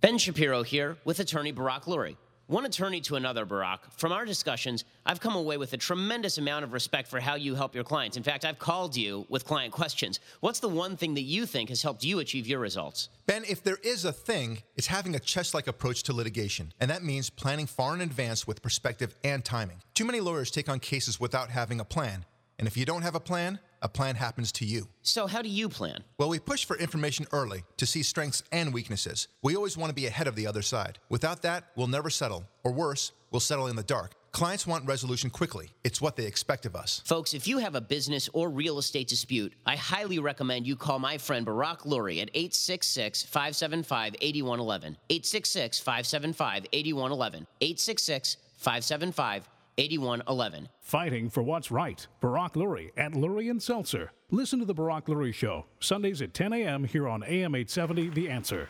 Ben Shapiro here with attorney Barak Lurie. One attorney to another, Barak. From our discussions, I've come away with a tremendous amount of respect for how you help your clients. In fact, I've called you with client questions. What's the one thing that you think has helped you achieve your results? Ben, if there is a thing, it's having a chess like approach to litigation. And that means planning far in advance with perspective and timing. Too many lawyers take on cases without having a plan. And if you don't have a plan, a plan happens to you. So, how do you plan? Well, we push for information early to see strengths and weaknesses. We always want to be ahead of the other side. Without that, we'll never settle. Or worse, we'll settle in the dark. Clients want resolution quickly. It's what they expect of us. Folks, if you have a business or real estate dispute, I highly recommend you call my friend Barak Lurie at 866 575 8111. 866 575 8111. 866 575 8111. Fighting for what's right. Barak Lurie at Lurie and Seltzer. Listen to The Barak Lurie Show, Sundays at 10 a.m. here on AM 870 The Answer.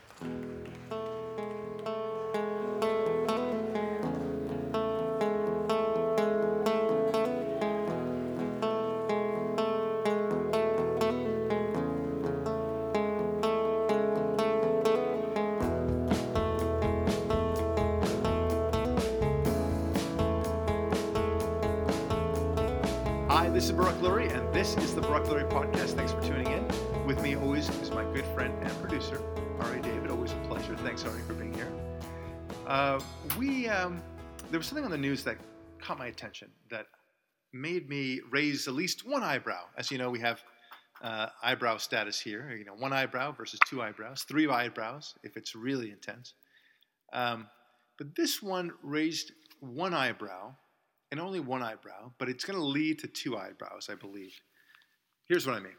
This is Barak Lurie, and this is the Barak Lurie Podcast. Thanks for tuning in. With me always is my good friend and producer, Ari David. Always a pleasure. Thanks, Ari, for being here. Uh, we um, there was something on the news that caught my attention that made me raise at least one eyebrow. As you know, we have uh, eyebrow status here. You know, one eyebrow versus two eyebrows, three eyebrows if it's really intense. Um, but this one raised one eyebrow and only one eyebrow, but it's going to lead to two eyebrows, I believe. Here's what I mean.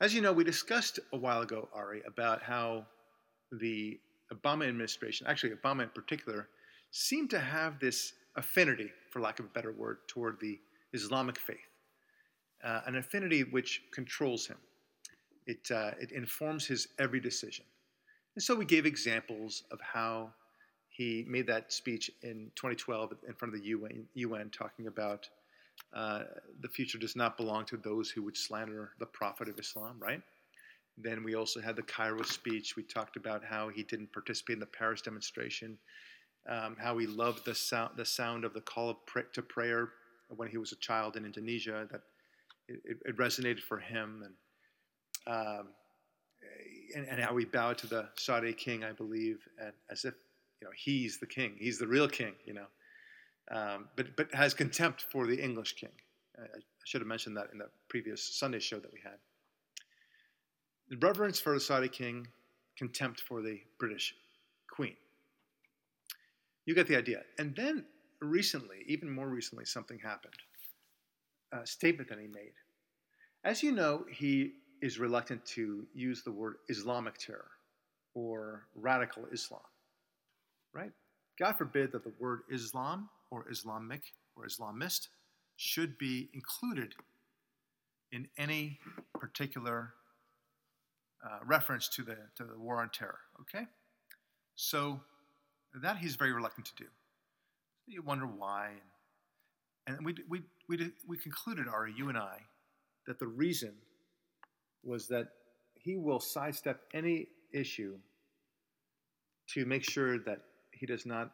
As you know, we discussed a while ago, Ari, about how the Obama administration, actually Obama in particular, seemed to have this affinity, for lack of a better word, toward the Islamic faith, uh, an affinity which controls him. It, uh, it informs his every decision. And so we gave examples of how he made that speech in 2012 in front of the UN, UN talking about uh, the future does not belong to those who would slander the Prophet of Islam, right? Then we also had the Cairo speech. We talked about how he didn't participate in the Paris demonstration, um, how he loved the sound, the sound of the call of pray, to prayer when he was a child in Indonesia, that it, it resonated for him, and, um, and, and how he bowed to the Saudi king, I believe, and as if know, he's the king. He's the real king, you know. Um, but, but has contempt for the English king. I, I, should have mentioned that in the previous Sunday show that we had. The reverence for the Saudi king, contempt for the British queen. You get the idea. And then recently, even more recently, something happened. A statement that he made. As you know, he is reluctant to use the word Islamic terror or radical Islam right? God forbid that the word Islam or Islamic or Islamist should be included in any particular uh, reference to the, to the war on terror, okay? So that he's very reluctant to do. You wonder why. And we, we, we, we concluded, Ari, you and I, that the reason was that he will sidestep any issue to make sure that he does not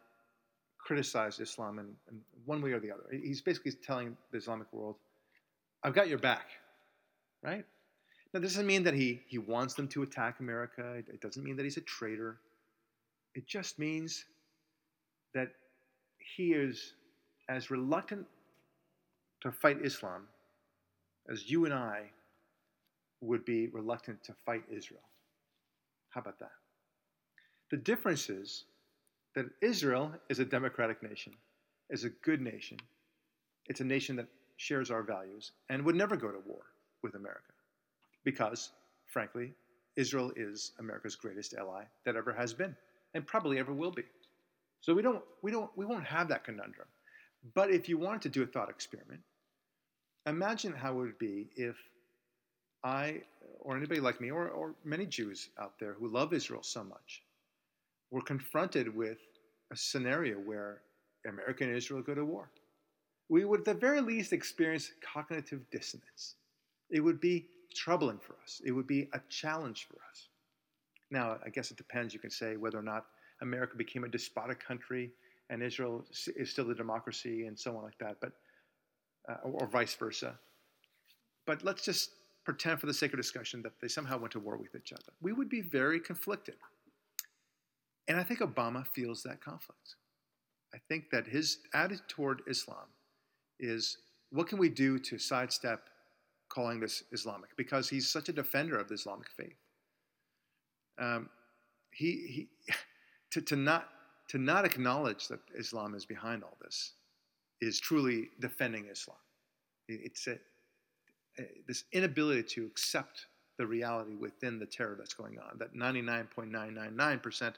criticize Islam in, in, one way or the other. He's basically telling the Islamic world, I've got your back, right? Now, this doesn't mean that he, he wants them to attack America. It doesn't mean that he's a traitor. It just means that he is as reluctant to fight Islam as you and I would be reluctant to fight Israel. How about that? The difference is that Israel is a democratic nation, is a good nation. It's a nation that shares our values and would never go to war with America because, frankly, Israel is America's greatest ally that ever has been and probably ever will be. So we don't, we don't, we won't have that conundrum. But if you wanted to do a thought experiment, imagine how it would be if I, or anybody like me, or, or many Jews out there who love Israel so much, were confronted with a scenario where America and Israel go to war. We would, at the very least, experience cognitive dissonance. It would be troubling for us, it would be a challenge for us. Now, I guess it depends, you can say, whether or not America became a despotic country and Israel is still a democracy and so on like that, but uh, or, or vice versa. But let's just pretend for the sake of discussion that they somehow went to war with each other. We would be very conflicted. And I think Obama feels that conflict. I think that his attitude toward Islam is what can we do to sidestep calling this Islamic? Because he's such a defender of the Islamic faith. Um, he, he to, to, not, to not acknowledge that Islam is behind all this is truly defending Islam. It's a, this inability to accept the reality within the terror that's going on, that 99.999%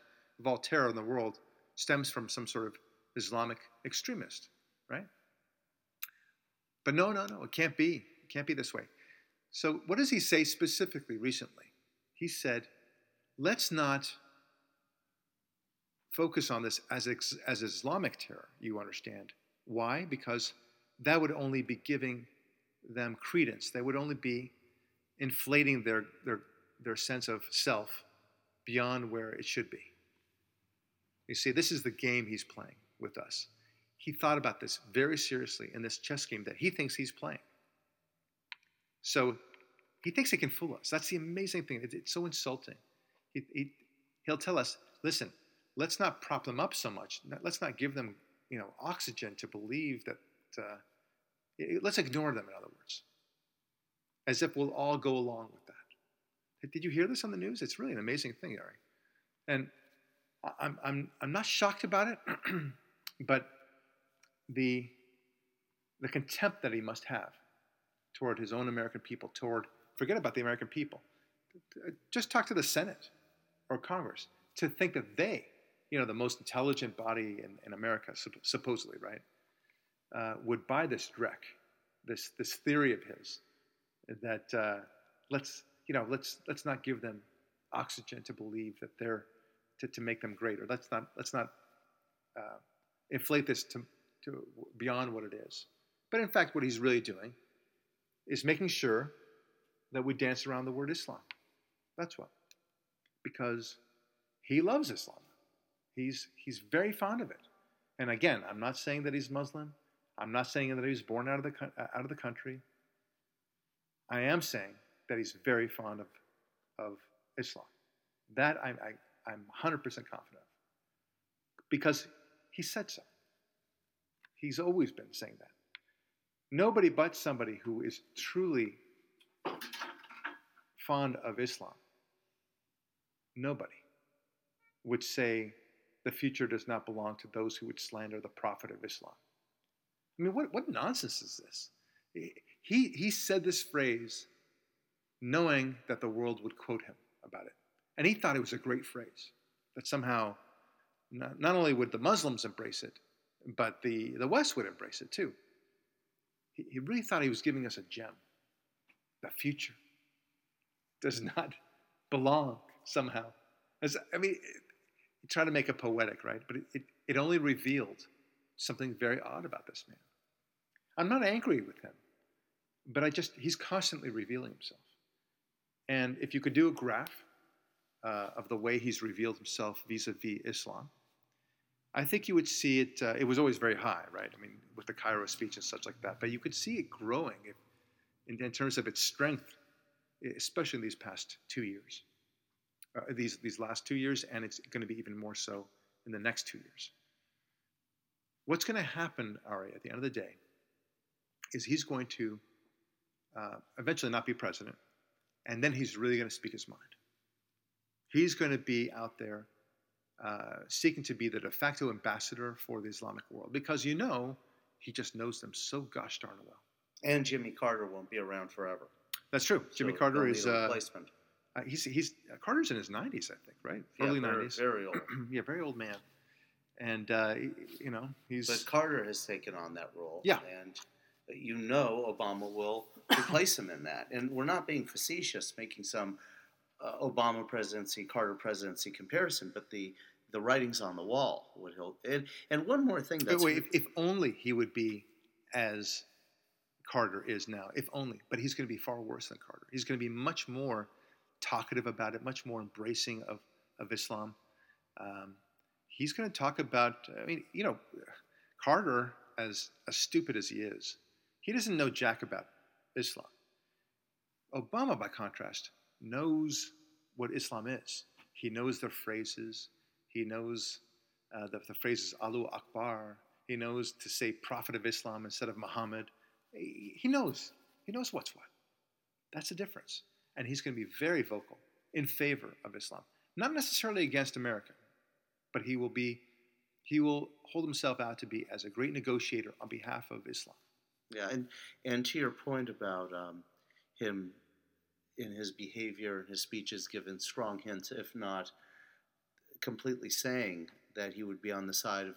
terror in the world stems from some sort of Islamic extremist, right? But no, no, no, it can't be. It can't be this way. So, what does he say specifically recently? He said, let's not focus on this as, as Islamic terror, you understand. Why? Because that would only be giving them credence. They would only be inflating their, their, their sense of self beyond where it should be. You see, this is the game he's playing with us. He thought about this very seriously in this chess game that he thinks he's playing. So he thinks he can fool us. That's the amazing thing. It's so insulting. He, he, he'll tell us, listen, let's not prop them up so much. Let's not give them, you know, oxygen to believe that. Uh, let's ignore them, in other words, as if we'll all go along with that. Did you hear this on the news? It's really an amazing thing, Ari. And I'm, I'm, I'm not shocked about it, but the, the contempt that he must have toward his own American people, toward, forget about the American people, just talk to the Senate or Congress to think that they, you know, the most intelligent body in, in America, supposedly, right, uh, would buy this dreck, this, this theory of his that uh, let's, you know, let's, let's not give them oxygen to believe that they're to, to make them greater. Let's not let's not uh, inflate this to, to beyond what it is. But in fact, what he's really doing is making sure that we dance around the word Islam. That's what. Because he loves Islam. He's he's very fond of it. And again, I'm not saying that he's Muslim. I'm not saying that he was born out of the out of the country. I am saying that he's very fond of of Islam. That I, I I'm 100% confident of. Because he said so. He's always been saying that. Nobody but somebody who is truly fond of Islam, nobody would say the future does not belong to those who would slander the prophet of Islam. I mean, what, what nonsense is this? He, he said this phrase knowing that the world would quote him about it. And he thought it was a great phrase, that somehow not, not only would the Muslims embrace it, but the, the West would embrace it too. He, he really thought he was giving us a gem. The future does not belong somehow. As, I mean, he tried to make it poetic, right? But it, it, it only revealed something very odd about this man. I'm not angry with him, but I just, he's constantly revealing himself. And if you could do a graph uh, of the way he's revealed himself vis-a-vis Islam, I think you would see it. Uh, it was always very high, right? I mean, with the Cairo speech and such like that. But you could see it growing if, in, in, terms of its strength, especially in these past two years, uh, these these last two years, and it's going to be even more so in the next two years. What's going to happen, Ari, at the end of the day, is he's going to uh, eventually not be president, and then he's really going to speak his mind. He's going to be out there uh, seeking to be the de facto ambassador for the Islamic world because you know he just knows them so gosh darn well. And Jimmy Carter won't be around forever. That's true. So Jimmy Carter is a replacement. Uh, he's he's uh, Carter's in his 90s, I think, right? Yeah, Early very, 90s. Very old. yeah, very old man. And uh, you know he's. But Carter has taken on that role. Yeah. And you know Obama will replace him in that. And we're not being facetious, making some uh, Obama presidency, Carter presidency comparison, but the the writings on the wall would help. And, and one more thing that's wait, if, if only he would be as Carter is now, if only. But he's going to be far worse than Carter. He's going to be much more talkative about it, much more embracing of, of Islam. Um, he's going to talk about. I mean, you know, Carter, as as stupid as he is, he doesn't know jack about Islam. Obama, by contrast, knows what Islam is. He knows their phrases. He knows uh, the, the phrases Allahu Akbar. He knows to say Prophet of Islam instead of Muhammad. He, he knows. He knows what's what. That's the difference. And he's going to be very vocal in favor of Islam. Not necessarily against America, but he will be he will hold himself out to be as a great negotiator on behalf of Islam. Yeah, and and to your point about um, him in his behavior and his speeches, given strong hints, if not completely saying that he would be on the side of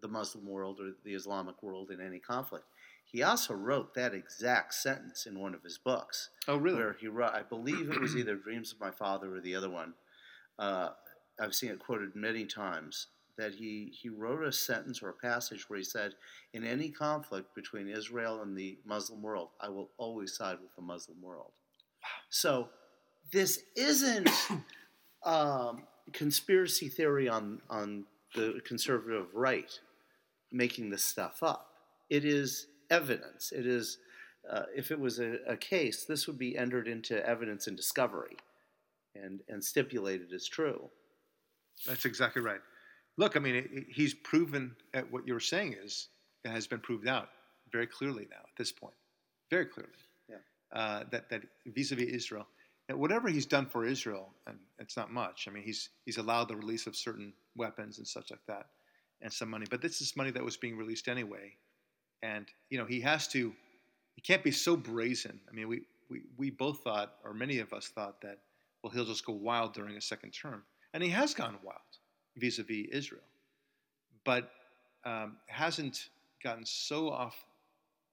the Muslim world or the Islamic world in any conflict. He also wrote that exact sentence in one of his books. Oh, really? Where he wrote, I believe it was either Dreams of My Father or the other one. Uh, I've seen it quoted many times that he, he wrote a sentence or a passage where he said, In any conflict between Israel and the Muslim world, I will always side with the Muslim world. So this isn't um, conspiracy theory on, on the conservative right making this stuff up. It is evidence. It is, uh, if it was a, a case, this would be entered into evidence and discovery and, and stipulated as true. That's exactly right. Look, I mean, it, it, he's proven at what you're saying is it has been proved out very clearly now at this point, very clearly. Uh, that that vis-a-vis Israel, whatever he's done for Israel, and it's not much. I mean, he's he's allowed the release of certain weapons and such like that, and some money. But this is money that was being released anyway, and you know he has to. He can't be so brazen. I mean, we we we both thought, or many of us thought that, well, he'll just go wild during a second term, and he has gone wild vis-a-vis Israel, but um, hasn't gotten so off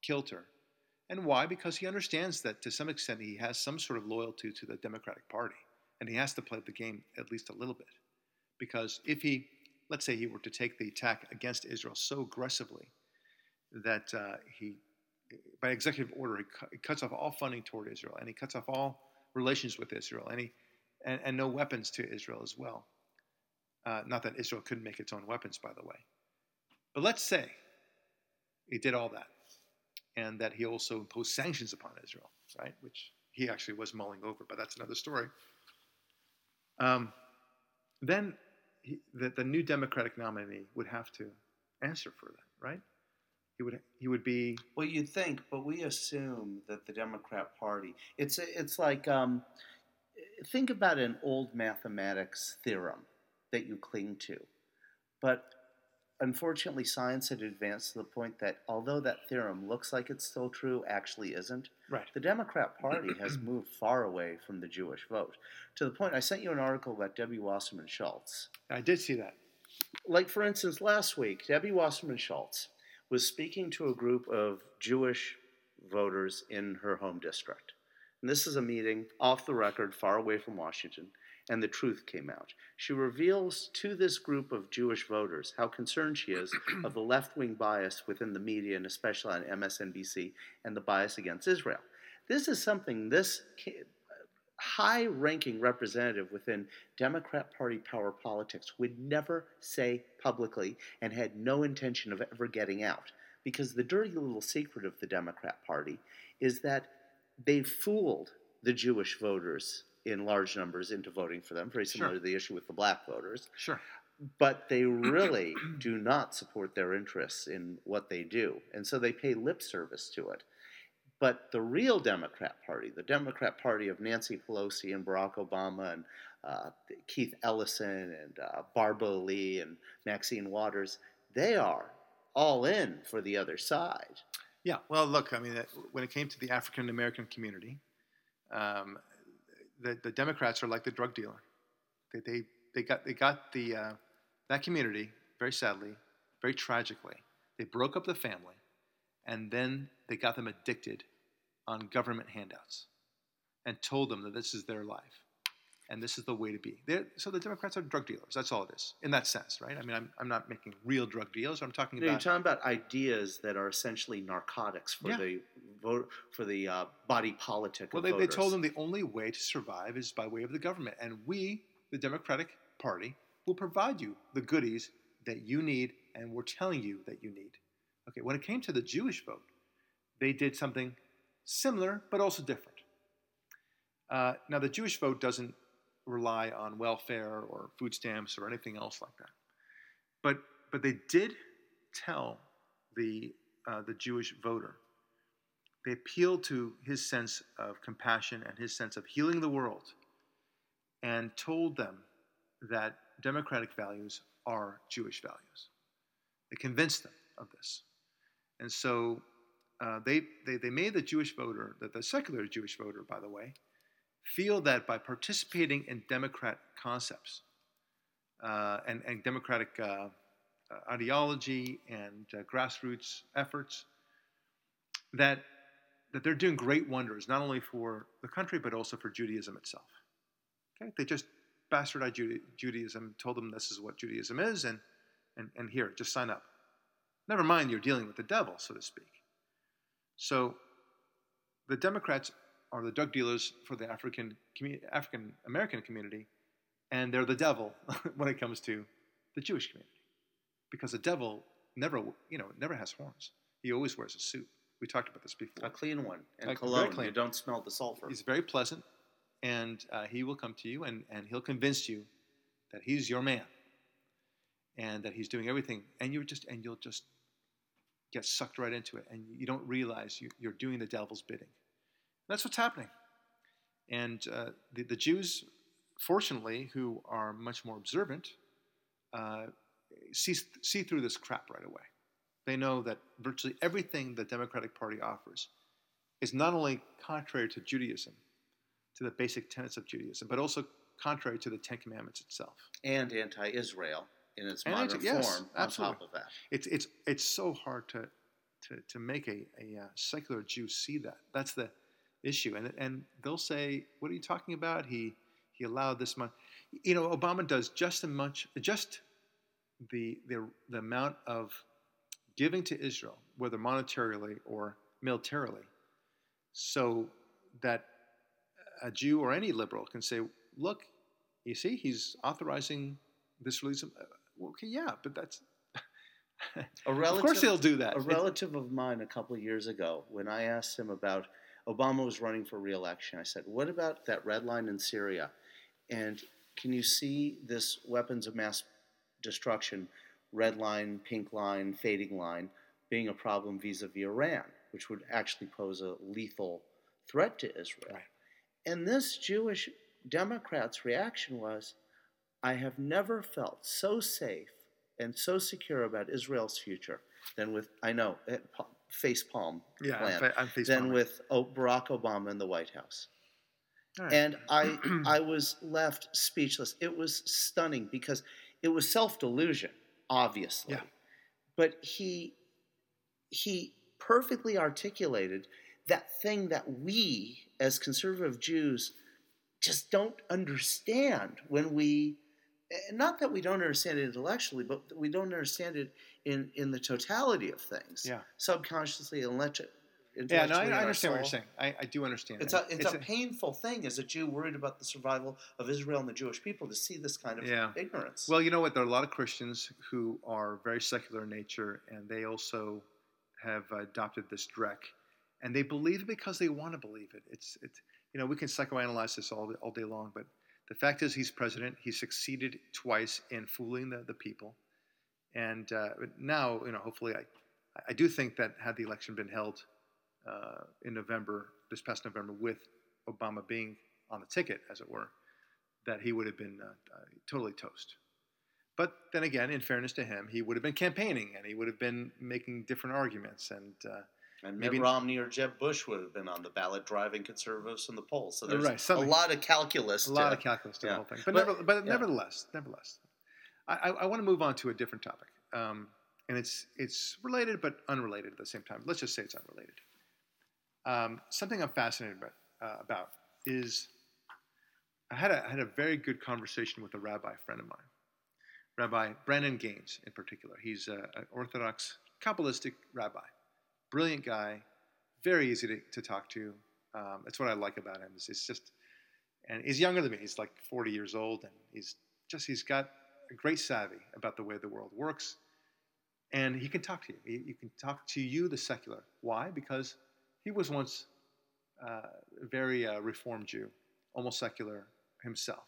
kilter. And why? Because he understands that to some extent he has some sort of loyalty to the Democratic Party, and he has to play the game at least a little bit. Because if he, let's say, he were to take the attack against Israel so aggressively that uh, he, by executive order, he, cu- he cuts off all funding toward Israel, and he cuts off all relations with Israel, and he, and, and no weapons to Israel as well. Uh, not that Israel couldn't make its own weapons, by the way. But let's say he did all that, and that he also imposed sanctions upon Israel, right? Which he actually was mulling over, but that's another story. Um, then he, the, the new Democratic nominee would have to answer for that, right? He would he would be Well, you'd think, but we assume that the Democrat Party. It's it's like um, think about an old mathematics theorem that you cling to, but unfortunately, science had advanced to the point that although that theorem looks like it's still true, actually isn't. right. The Democrat Party has moved far away from the Jewish vote to the point. I sent you an article about Debbie Wasserman Schultz. I did see that. Like, for instance, last week, Debbie Wasserman Schultz was speaking to a group of Jewish voters in her home district. And this is a meeting off the record, far away from Washington, and the truth came out. She reveals to this group of Jewish voters how concerned she is of the left wing bias within the media, and especially on MSNBC, and the bias against Israel. This is something this high ranking representative within Democrat Party power politics would never say publicly and had no intention of ever getting out. Because the dirty little secret of the Democrat Party is that they fooled the Jewish voters in large numbers into voting for them, very similar Sure. to the issue with the black voters. Sure. But they really do not support their interests in what they do. And so they pay lip service to it. But the real Democrat Party, the Democrat Party of Nancy Pelosi and Barack Obama and uh, Keith Ellison and uh, Barbara Lee and Maxine Waters, they are all in for the other side. Yeah. Well, look, I mean, when it came to the African American community, um, the, the Democrats are like the drug dealer. They, they, they got, they got the, uh, that community, very sadly, very tragically, they broke up the family and then they got them addicted on government handouts and told them that this is their life and this is the way to be. They're, so the Democrats are drug dealers. That's all it is, in that sense, right? I mean, I'm, I'm not making real drug deals. I'm talking know, you're about talking about ideas that are essentially narcotics for Yeah. the vote for the uh, body politic. Well, they, they told them the only way to survive is by way of the government. And we, the Democratic Party, will provide you the goodies that you need, and we're telling you that you need. Okay, when it came to the Jewish vote, they did something similar but also different. Uh, now, the Jewish vote doesn't rely on welfare or food stamps or anything else like that, but but they did tell the uh, the Jewish voter. They appealed to his sense of compassion and his sense of healing the world, and told them that democratic values are Jewish values. They convinced them of this. And so uh, they, they, they made the Jewish voter, the, the secular Jewish voter, by the way, feel that by participating in democrat concepts uh, and, and democratic uh, uh ideology and uh, grassroots efforts, that, that they're doing great wonders, not only for the country, but also for Judaism itself. Okay? They just bastardized Judaism, told them this is what Judaism is, and, and, and here, just sign up. Never mind, you're dealing with the devil, so to speak. So the Democrats are the drug dealers for the African African American community, and they're the devil when it comes to the Jewish community, because the devil never, you know, never has horns. He always wears a suit. We talked about this before. A clean one and A- cologne. clean. You don't smell the sulfur. He's very pleasant, and uh, he will come to you and, and he'll convince you that he's your man, and that he's doing everything, and you just and you'll just get sucked right into it, and you don't realize you, you're doing the devil's bidding. That's what's happening, and uh, the, the Jews, fortunately, who are much more observant, uh, see see through this crap right away. They know that virtually everything the Democratic Party offers is not only contrary to Judaism, to the basic tenets of Judaism, but also contrary to the Ten Commandments itself. and anti-Israel in its And modern anti- yes, form. On top of that, It's it's it's so hard to to, to make a, a uh, secular Jew see that. That's the issue, and and they'll say, "What are you talking about? He he allowed this much." You know, Obama does just as much, just the the the amount of giving to Israel, whether monetarily or militarily, so that a Jew or any liberal can say, "Look, you see, he's authorizing this release." Of, uh, okay, yeah, but that's a relative. of course they'll do that. A relative of mine a couple of years ago, when I asked him about Obama was running for reelection, I said, "What about that red line in Syria? And can you see this weapons of mass destruction, red line, pink line, fading line, being a problem vis-a-vis Iran, which would actually pose a lethal threat to Israel?" Right. And this Jewish Democrat's reaction was, "I have never felt so safe." and so secure about Israel's future than with I know eh, eh, pa- face palm yeah, plan I'm, fa- I'm than with Barack Obama in the White House. Right. And I I was left speechless. It was stunning because it was self delusion, obviously, Yeah. but he he perfectly articulated that thing that we as conservative Jews just don't understand when we not that we don't understand it intellectually, but we don't understand it in, in the totality of things. Yeah. Subconsciously and intellectu- yeah, no, I, I understand what you're saying. I, I do understand. It's And a it's, a, painful thing as a Jew worried about the survival of Israel and the Jewish people to see this kind of Yeah. ignorance. Well, you know what? There are a lot of Christians who are very secular in nature, and they also have adopted this dreck, and they believe it because they want to believe it. It's it's you know we can psychoanalyze this all all day long, but the fact is he's president. He succeeded twice in fooling the, the people, and uh, now you know hopefully I I do think that had the election been held uh, in November this past November with Obama being on the ticket, as it were, that he would have been uh, uh, totally toast. But then again, in fairness to him, he would have been campaigning and he would have been making different arguments. And and maybe- Mitt Romney or Jeb Bush would have been on the ballot driving conservatives in the polls. So there's Right, a lot of calculus. a lot of calculus to yeah. the whole thing. But, But- never, but yeah. nevertheless, nevertheless, I, I, I want to move on to a different topic. Um, and it's, it's related but unrelated at the same time. Let's just say it's unrelated. Um, something I'm fascinated about, uh, about is I had, a, I had a very good conversation with a rabbi friend of mine, Rabbi Brandon Gaines in particular. He's a, an Orthodox Kabbalistic rabbi, brilliant guy, very easy to, to talk to. Um, that's what I like about him. Is it's just, and he's younger than me. He's like 40 years old, and he's just he's got a great savvy about the way the world works, and he can talk to you. He, he can talk to you, the secular. Why? Because he was once uh, a very uh, reformed Jew, almost secular himself,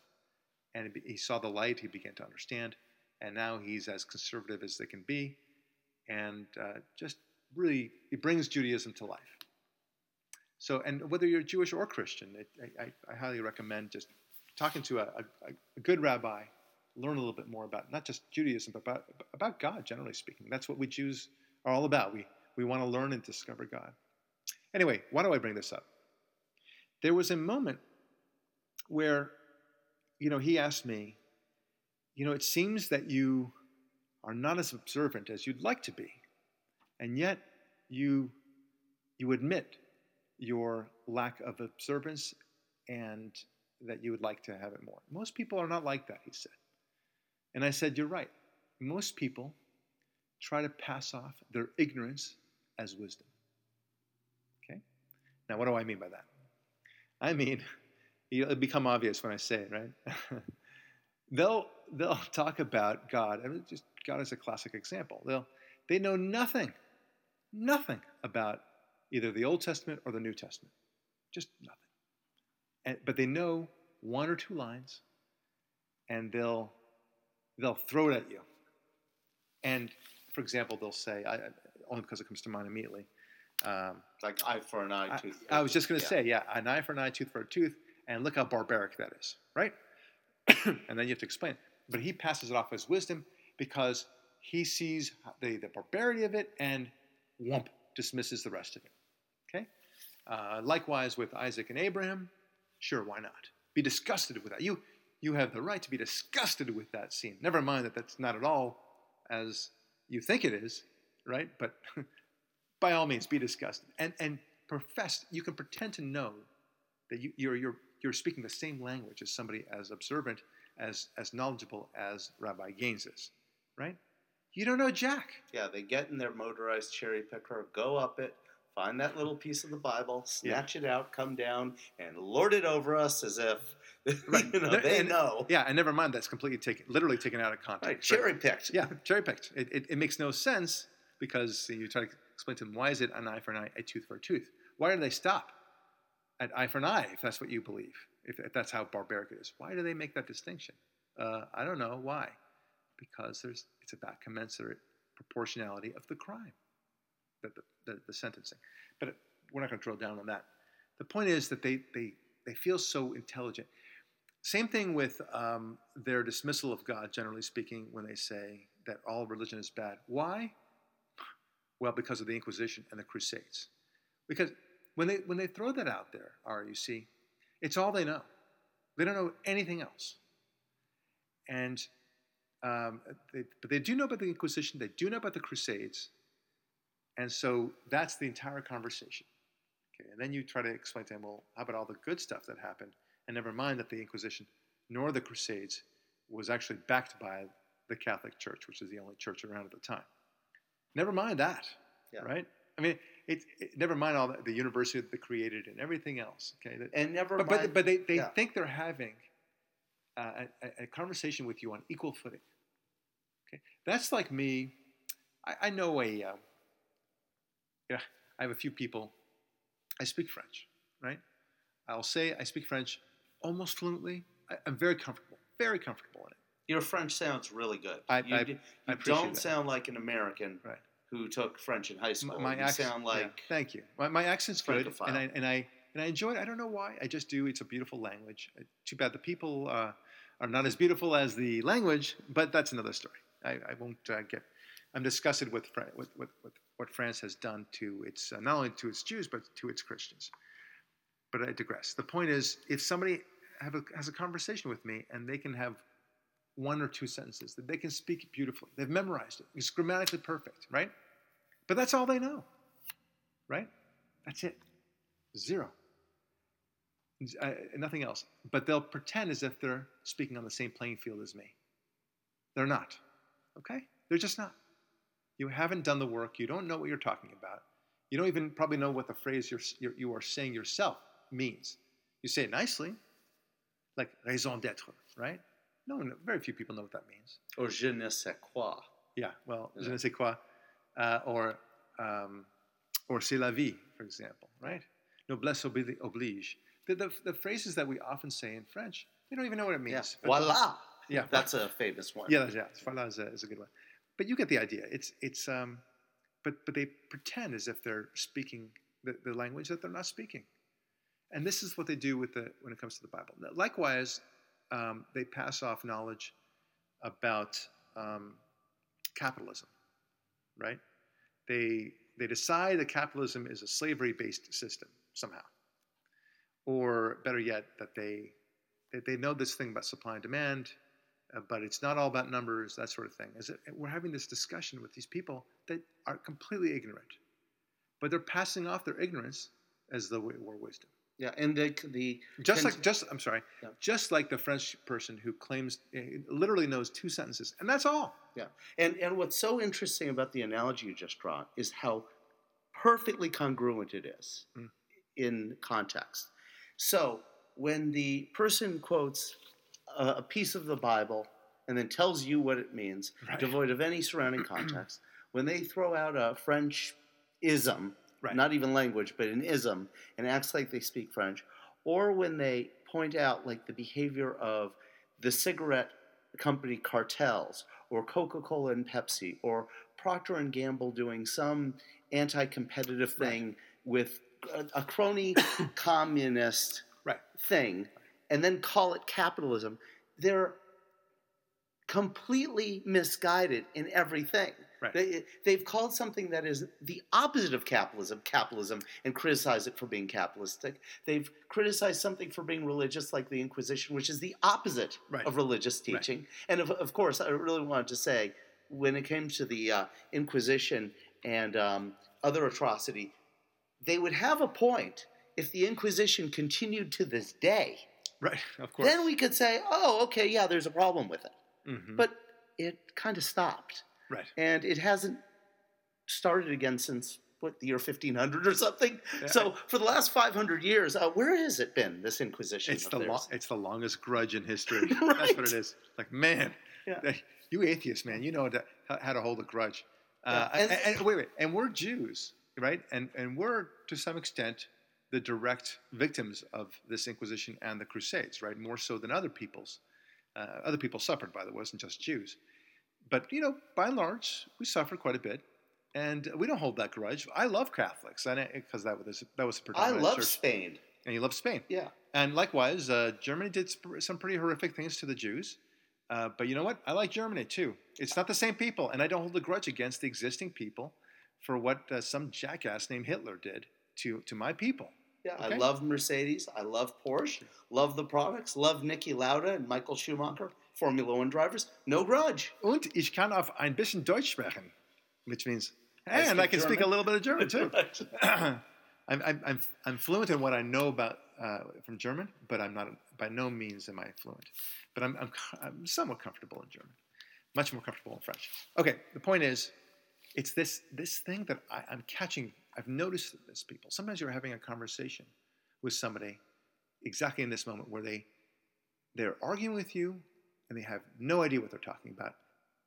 and he saw the light. He began to understand, and now he's as conservative as they can be, and uh, just really it brings Judaism to life. So, and whether you're Jewish or Christian, it, I, I, highly recommend just talking to a, a, a, good rabbi, learn a little bit more about not just Judaism, but about, about God, generally speaking. That's what we Jews are all about. We, we want to learn and discover God. Anyway, why do I bring this up? There was a moment where, you know, he asked me, you know, it seems that you are not as observant as you'd like to be, and yet you, you admit your lack of observance and that you would like to have it more. Most people are not like that, he said. And I said, You're right. Most people try to pass off their ignorance as wisdom. Okay? Now, what do I mean by that? I mean, it'll become obvious when I say it, right? they'll, they'll talk about God, and just God is a classic example. They'll, they know nothing, nothing about either the Old Testament or the New Testament. Just nothing. And, but they know one or two lines, and they'll they'll throw it at you. And for example, they'll say, I, only because it comes to mind immediately. Um, like eye for an eye, tooth. I, I was just going to yeah. say, yeah, an eye for an eye, tooth for a tooth, and look how barbaric that is, right? and then you have to explain. It. But he passes it off as wisdom because he sees the, the barbarity of it and whump, dismisses the rest of it. Okay? Uh, likewise with Isaac and Abraham, sure, why not? Be disgusted with that. You, you have the right to be disgusted with that scene. Never mind that that's not at all as you think it is, right? But by all means, be disgusted and and profess. You can pretend to know that you, you're you're you're speaking the same language as somebody as observant, as as knowledgeable as Rabbi Gaines is, right? You don't know Jack. Yeah, they get in their motorized cherry picker, go up it, find that little piece of the Bible, snatch yeah. it out, come down, and lord it over us as if right. you know, they and, know. Yeah, and never mind that's completely taken, literally taken out of context. Right, cherry picked. Yeah, cherry picked. It, it, it, makes no sense because you try to explain to them why is it an eye for an eye, a tooth for a tooth? Why do they stop at eye for an eye if that's what you believe? If, if that's how barbaric it is, why do they make that distinction? Uh, I don't know why. Because there's it's about commensurate proportionality of the crime the, the, the sentencing. But we're not going to drill down on that. The point is that they, they, they feel so intelligent. Same thing with um, their dismissal of God, generally speaking, when they say that all religion is bad. Why? Well, because of the Inquisition and the Crusades. Because when they, when they throw that out there, Ari, you see, it's all they know. They don't know anything else. And um, they, but they do know about the Inquisition, they do know about the Crusades, and so that's the entire conversation. Okay, and then you try to explain to them, well, how about all the good stuff that happened? And never mind that the Inquisition nor the Crusades was actually backed by the Catholic Church, which is the only church around at the time. Never mind that, yeah. right? I mean, it, it, never mind all the, the, university that they created and everything else. Okay, that, and never but, mind, but, but they, they yeah. think they're having uh, a, a, conversation with you on equal footing. Okay, that's like me. I, I know a uh, yeah, I have a few people. I speak French, right? I'll say I speak French almost fluently. I, am very comfortable, very comfortable in it. Your French sounds really good. I, you, I, I don't that. sound like an American right. who took French in high school. My, my you accent, sound like yeah, thank you. My, my accent's good, and I and I and I enjoy it. I don't know why. I just do. It's a beautiful language. Too bad the people uh, are not as beautiful as the language, but that's another story. I, I won't uh, get. I'm disgusted with, with, with, with what France has done to its, uh, not only to its Jews, but to its Christians. But I digress. The point is, if somebody a, has a conversation with me and they can have one or two sentences, that they can speak beautifully, they've memorized it, it's grammatically perfect, right? But that's all they know, right? That's it. Zero. Nothing else. But they'll pretend as if they're speaking on the same playing field as me. They're not. Okay? They're just not. You haven't done the work. You don't know what you're talking about. You don't even probably know what the phrase you're, you're you are saying yourself means. You say it nicely, like raison d'être, right? No, one, very few people know what that means. Or je ne sais quoi. Yeah, well, je ne sais quoi, uh, or um, or c'est la vie, for example, right? Noblesse obli- oblige. The, the, the phrases that we often say in French, they don't even know what it means. but- Voila. Yeah, That's a famous one. yeah, that's, yeah. Voilà is a, is a good one. But you get the idea. It's it's um, but but they pretend as if they're speaking the, the language that they're not speaking, and this is what they do with the when it comes to the Bible. Likewise, um, they pass off knowledge about um, capitalism, right? They they decide that capitalism is a slavery-based system somehow, or better yet, that they that they know this thing about supply and demand, uh, but it's not all about numbers, that sort of thing. Is it, we're having this discussion with these people that are completely ignorant, but they're passing off their ignorance as though it were wisdom. Yeah, and the the Just like, just I'm sorry, Yeah. just like the French person who claims uh, literally knows two sentences, and that's all. Yeah. And and what's so interesting about the analogy you just draw is how perfectly congruent it is Mm. in context. So when the person quotes a, a piece of the Bible and then tells you what it means, Right. devoid of any surrounding context, when they throw out a French ism, Right. not even language, but an ism, and acts like they speak French, or when they point out like the behavior of the cigarette company cartels, or Coca-Cola and Pepsi, or Procter and Gamble doing some anti-competitive thing with a, a crony communist Right. thing, and then call it capitalism. They're completely misguided in everything. Right. They, they've called something that is the opposite of capitalism capitalism and criticized it for being capitalistic. They've criticized something for being religious, like the Inquisition, which is the opposite Right. of religious Right. teaching. And of, of course, I really wanted to say when it came to the uh, Inquisition and um, other atrocity, they would have a point if the Inquisition continued to this day. Right. Of course. Then we could say, oh, okay, yeah, there's a problem with it. Mhm. But it kind of stopped. right. And it hasn't started again since, what, the year 1500 or something? Yeah, So for the last 500 years, uh, where has it been, this Inquisition? It's the lo- it's the longest grudge in history. That's what it is. Like man, Yeah. you atheists, man, you know how, how to hold a grudge. Uh, Yeah, and, and- and- wait, wait, and we're Jews, right? And and we're to some extent the direct victims of this Inquisition and the Crusades, right? More so than other peoples. Uh, other people suffered, by the way, it wasn't just Jews. But you know, by and large, we suffered quite a bit, and we don't hold that grudge. I love Catholics, and because that was that was a I love church, Spain. and you love Spain. Yeah. And likewise, uh, Germany did sp- some pretty horrific things to the Jews. Uh, but you know what? I like Germany too. It's not the same people, and I don't hold a grudge against the existing people for what uh, some jackass named Hitler did to to my people. Yeah, I love Mercedes. I love Porsche. Love the products. Love Niki Lauda and Michael Schumacher, Formula One drivers. No grudge. Und ich kann auf ein bisschen Deutsch sprechen, which means, I and I speak can speak a little bit of German too. I'm, I'm, I'm, I'm fluent in what I know about uh, from German, but I'm not by no means am I fluent. But I'm, I'm, I'm somewhat comfortable in German, much more comfortable in French. Okay, the point is, it's this this thing that I, I'm catching. I've noticed this people. Sometimes you're having a conversation with somebody exactly in this moment where they they're arguing with you and they have no idea what they're talking about,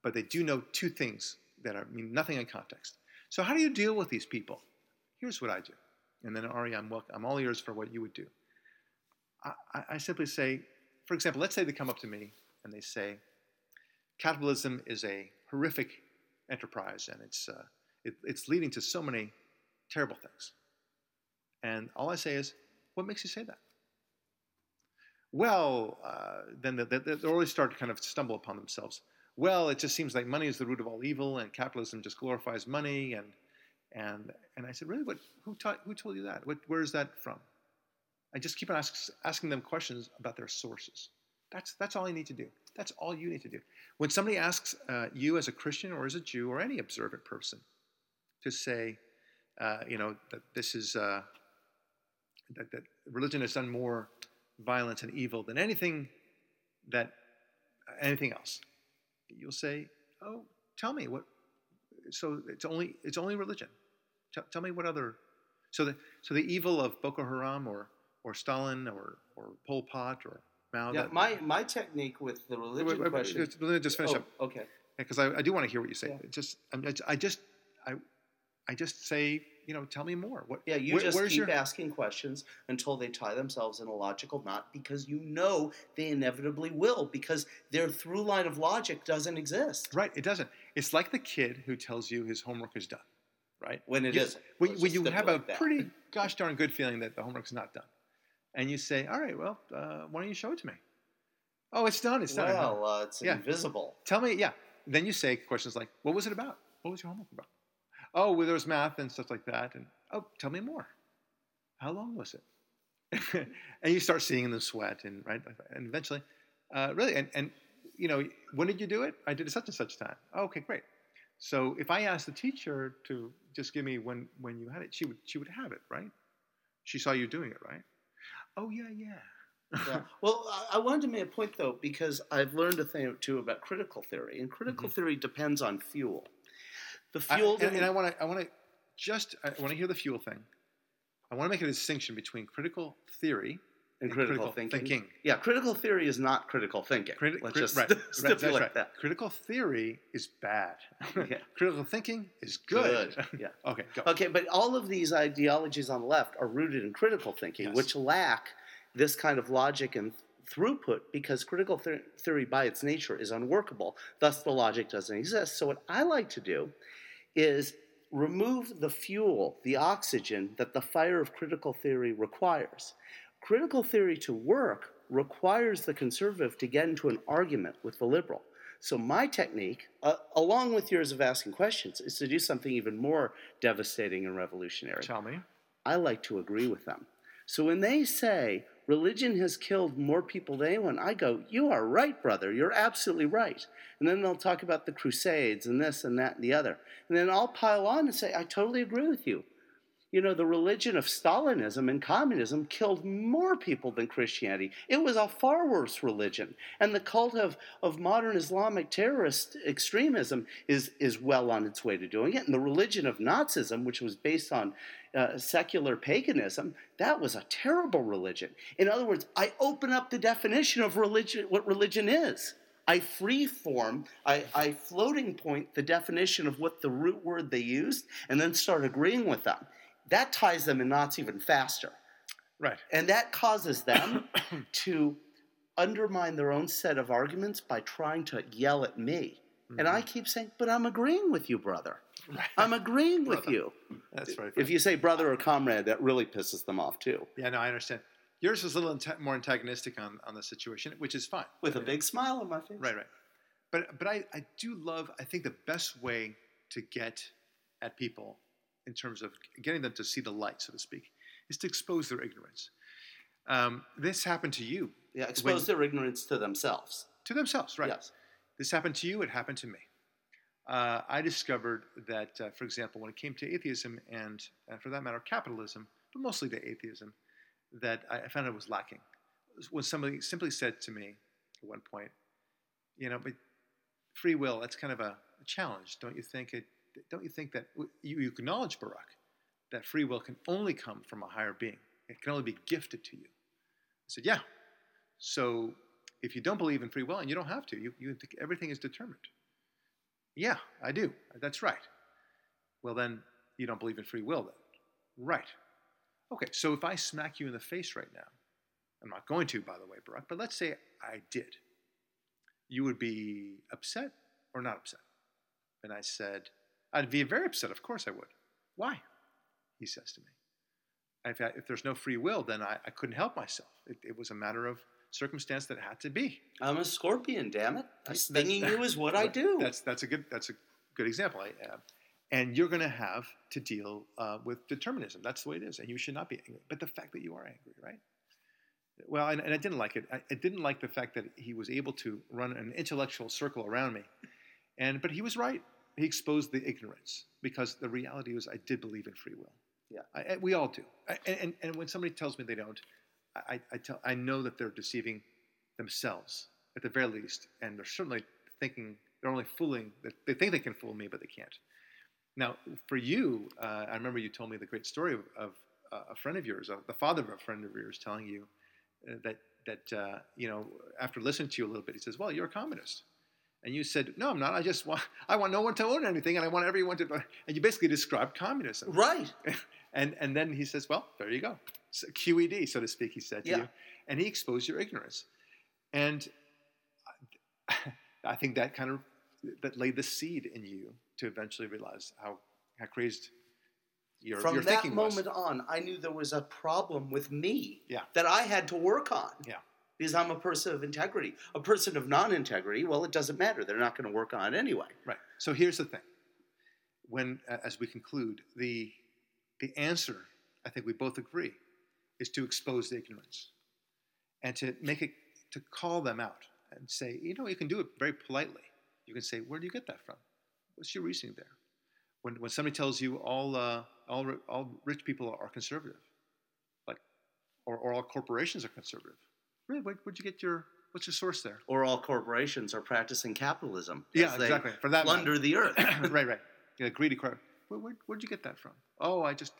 but they do know two things that are mean nothing in context. So how do you deal with these people? Here's what I do, and then Ari, I'm welcome, I'm all ears for what you would do. I, I, simply say, for example, let's say they come up to me and they say, capitalism is a horrific enterprise and it's uh, it, it's leading to so many terrible things. And all I say is, what makes you say that? Well, uh, then they, they, they always start to kind of stumble upon themselves. Well, it just seems like money is the root of all evil, and capitalism just glorifies money. And and and I said, really, what? Who taught? Who told you that? What? Where is that from? I just keep on ask, asking them questions about their sources. That's that's all I need to do. That's all you need to do. When somebody asks uh, you as a Christian or as a Jew or any observant person to say, uh, you know, that this is uh, that, that religion has done more violence and evil than anything that anything else. You'll say, "Oh, tell me what." So it's only it's only religion. Tell, tell me what other. So the so the evil of Boko Haram or or Stalin or or Pol Pot or Mao? Yeah, that- my my technique with the religion Wait, wait, wait, question. just- let me just finish oh, up Okay. because I, I do want to hear what you say. Yeah. Just I'm, I just I I just say you know tell me more. What? Yeah, you where- just keep your asking questions until they tie themselves in a logical knot because you know they inevitably will because their through line of logic doesn't exist. right? It doesn't. It's like the kid who tells you his homework is done, right? When it You- isn't. When, when you have a that. pretty gosh darn good feeling that the homework's not done, and you say, "All right, well, uh, why don't you show it to me?" Oh, it's done. It's done. Well, uh, it's Yeah. invisible. Tell me, yeah. Then you say questions like, "What was it about? What was your homework about?" Oh, well, there was math and stuff like that. And oh, tell me more. How long was it? and you start seeing them sweat, and right, and eventually, uh, really, and and you know, when did you do it? I did it such and such time. Oh, okay, great. So if I asked the teacher to just give me when when you had it, she would she would have it, right? She saw you doing it, right? Oh yeah, yeah. Yeah. Well, I- I wanted to make a point though because I've learned a thing or two about critical theory, and critical theory depends on fuel. The Mm-hmm. I- fuel. and, and I want to, I want to just, I want to hear the fuel thing. I want to make a distinction between critical theory and and critical, critical thinking. thinking. Yeah, critical theory is not critical thinking. Criti- Let's crit- just right, st- right, that's stipulate right. that. Critical theory is bad. Yeah. Critical thinking is good. Good. Yeah. okay, go. Okay, but all of these ideologies on the left are rooted in critical thinking, Yes. which lack this kind of logic and throughput because critical the- theory by its nature is unworkable. Thus, the logic doesn't exist. So, what I like to do is remove the fuel, the oxygen that the fire of critical theory requires. Critical theory to work requires the conservative to get into an argument with the liberal. So, my technique, uh, along with yours of asking questions, is to do something even more devastating and revolutionary. Tell me. I like to agree with them. So when they say religion has killed more people than anyone, I go, You are right, brother. You're absolutely right. And then they'll talk about the Crusades and this and that and the other. And then I'll pile on and say, I totally agree with you. You know, the religion of Stalinism and communism killed more people than Christianity. It was a far worse religion. And the cult of, of modern Islamic terrorist extremism is, is well on its way to doing it. And the religion of Nazism, which was based on uh, secular paganism, that was a terrible religion. In other words, I open up the definition of religion, what religion is. I free form, I, I floating point the definition of what the root word they used, and then start agreeing with them. That ties them in knots even faster. Right. And that causes them to undermine their own set of arguments by trying to yell at me. And I mm-hmm. keep saying, but I'm agreeing with you, brother. Right. I'm agreeing with you. That's right. If you say brother or comrade, that really pisses them off too. yeah, no, I understand. Yours was a little more antagonistic on, on the situation, which is fine. With a big smile on my face. Right, right. But but I, I do love I think the best way to get at people in terms of getting them to see the light, so to speak, is to expose their ignorance. Um, this happened to you, Yeah, expose their ignorance to themselves. to themselves, right? Yes. This happened to you. It happened to me. Uh, I discovered that, uh, for example, when it came to atheism and, and for that matter, capitalism, but mostly to atheism, that I found it was lacking. When somebody simply said to me at one point, you know, but free will, that's kind of a, a challenge, don't you think? It, don't you think that you, acknowledge, Barak, that free will can only come from a higher being? It can only be gifted to you. I said, yeah. So if you don't believe in free will, and you don't have to, you, you think everything is determined. Yeah, I do. That's right. Well, then you don't believe in free will, then. Right. Okay, so if I smack you in the face right now, I'm not going to, by the way, Barak, but let's say I did, you would be upset or not upset? And I said, I'd be very upset. Of course I would. Why? He says to me. If, I, if there's no free will, then I, I couldn't help myself. It, it was a matter of circumstance that had to be. I'm a scorpion, damn it. That's- Stinging you is what I do. That's that's a good that's a good example. I, uh, and you're going to have to deal uh, with determinism. That's the way it is, and you should not be angry. But the fact that you are angry, right? Well, and, and I didn't like it. I, I didn't like the fact that he was able to run an intellectual circle around me, and but he was right. He exposed the ignorance because the reality was I did believe in free will. Yeah. I, I- we all do. I, and and when somebody tells me they don't, I, I tell I know that they're deceiving themselves at the very least, and they're certainly thinking they're only fooling. They think they can fool me, but they can't. Now, for you, uh, I remember you told me the great story of, of uh, a friend of yours, uh, the father of a friend of yours, telling you uh, that that uh, you know after listening to you a little bit, he says, "Well, you're a communist." And you said, "No, I'm not. I just want I want no one to own anything, and I want everyone to." And you basically described communism. Right. And and then he says, "Well, there you go, so QED, so to speak." He said to Yeah. you, and he exposed your ignorance, and I think that kind of that laid the seed in you to eventually realize how how crazed your. From your that moment was. on, I knew there was a problem with me Yeah. that I had to work on. Yeah. Because I'm a person of integrity. A person of non integrity, well, it doesn't matter. They're not going to work on it anyway. Right. So here's the thing. When, as we conclude, the the answer, I think we both agree, is to expose the ignorance, and to make it to call them out and say, you know, you can do it very politely. You can say, where do you get that from? What's your reasoning there? When when somebody tells you all uh, all all rich people are conservative, like, or, or all corporations are conservative, really, where, where'd you get your what's your source there? Or all corporations are practicing capitalism. Yeah, exactly. For that matter. plunder the earth. right, right. Yeah, greedy crowd. Where, where, where'd you get that from? Oh, I just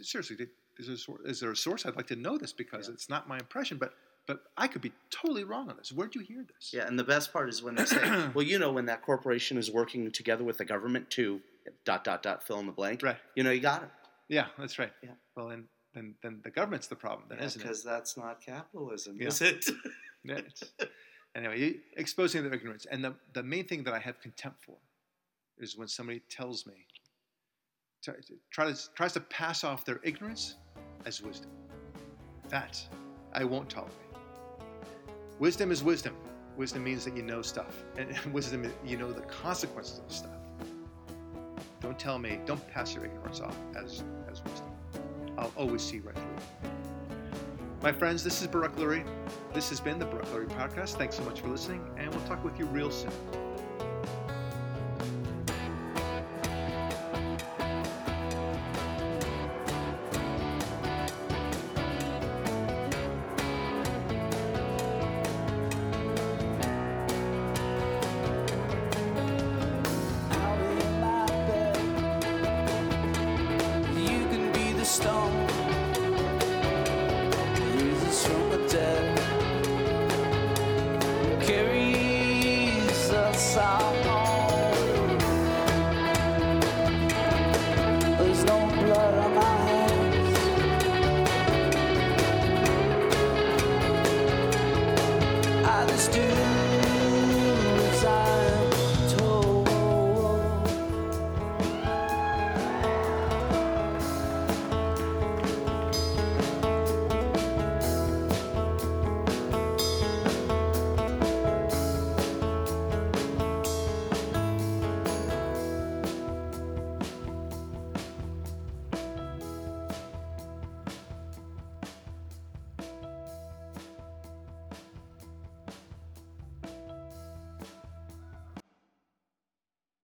seriously. Did, is, there a source, is there a source? I'd like to know this because it's not my impression, but but I could be totally wrong on this. Where'd you hear this? Yeah, and the best part is when they say, well, you know, when that corporation is working together with the government to dot, dot, dot, fill in the blank, Right. you know, you got it. Yeah, that's right. Yeah. Well, then then then the government's the problem, then, isn't it? Because that's not capitalism, Yeah. is it? Yeah, anyway, exposing their ignorance, and the the main thing that I have contempt for is when somebody tells me to, tries to pass off their ignorance as wisdom. That I won't tolerate. Wisdom is wisdom. Wisdom means that you know stuff, and wisdom you know the consequences of stuff. Don't tell me, don't pass your ignorance off as, as wisdom. I'll always see right through. My friends, this is Barak Lurie. This has been the Barak Lurie Podcast. Thanks so much for listening, and we'll talk with you real soon.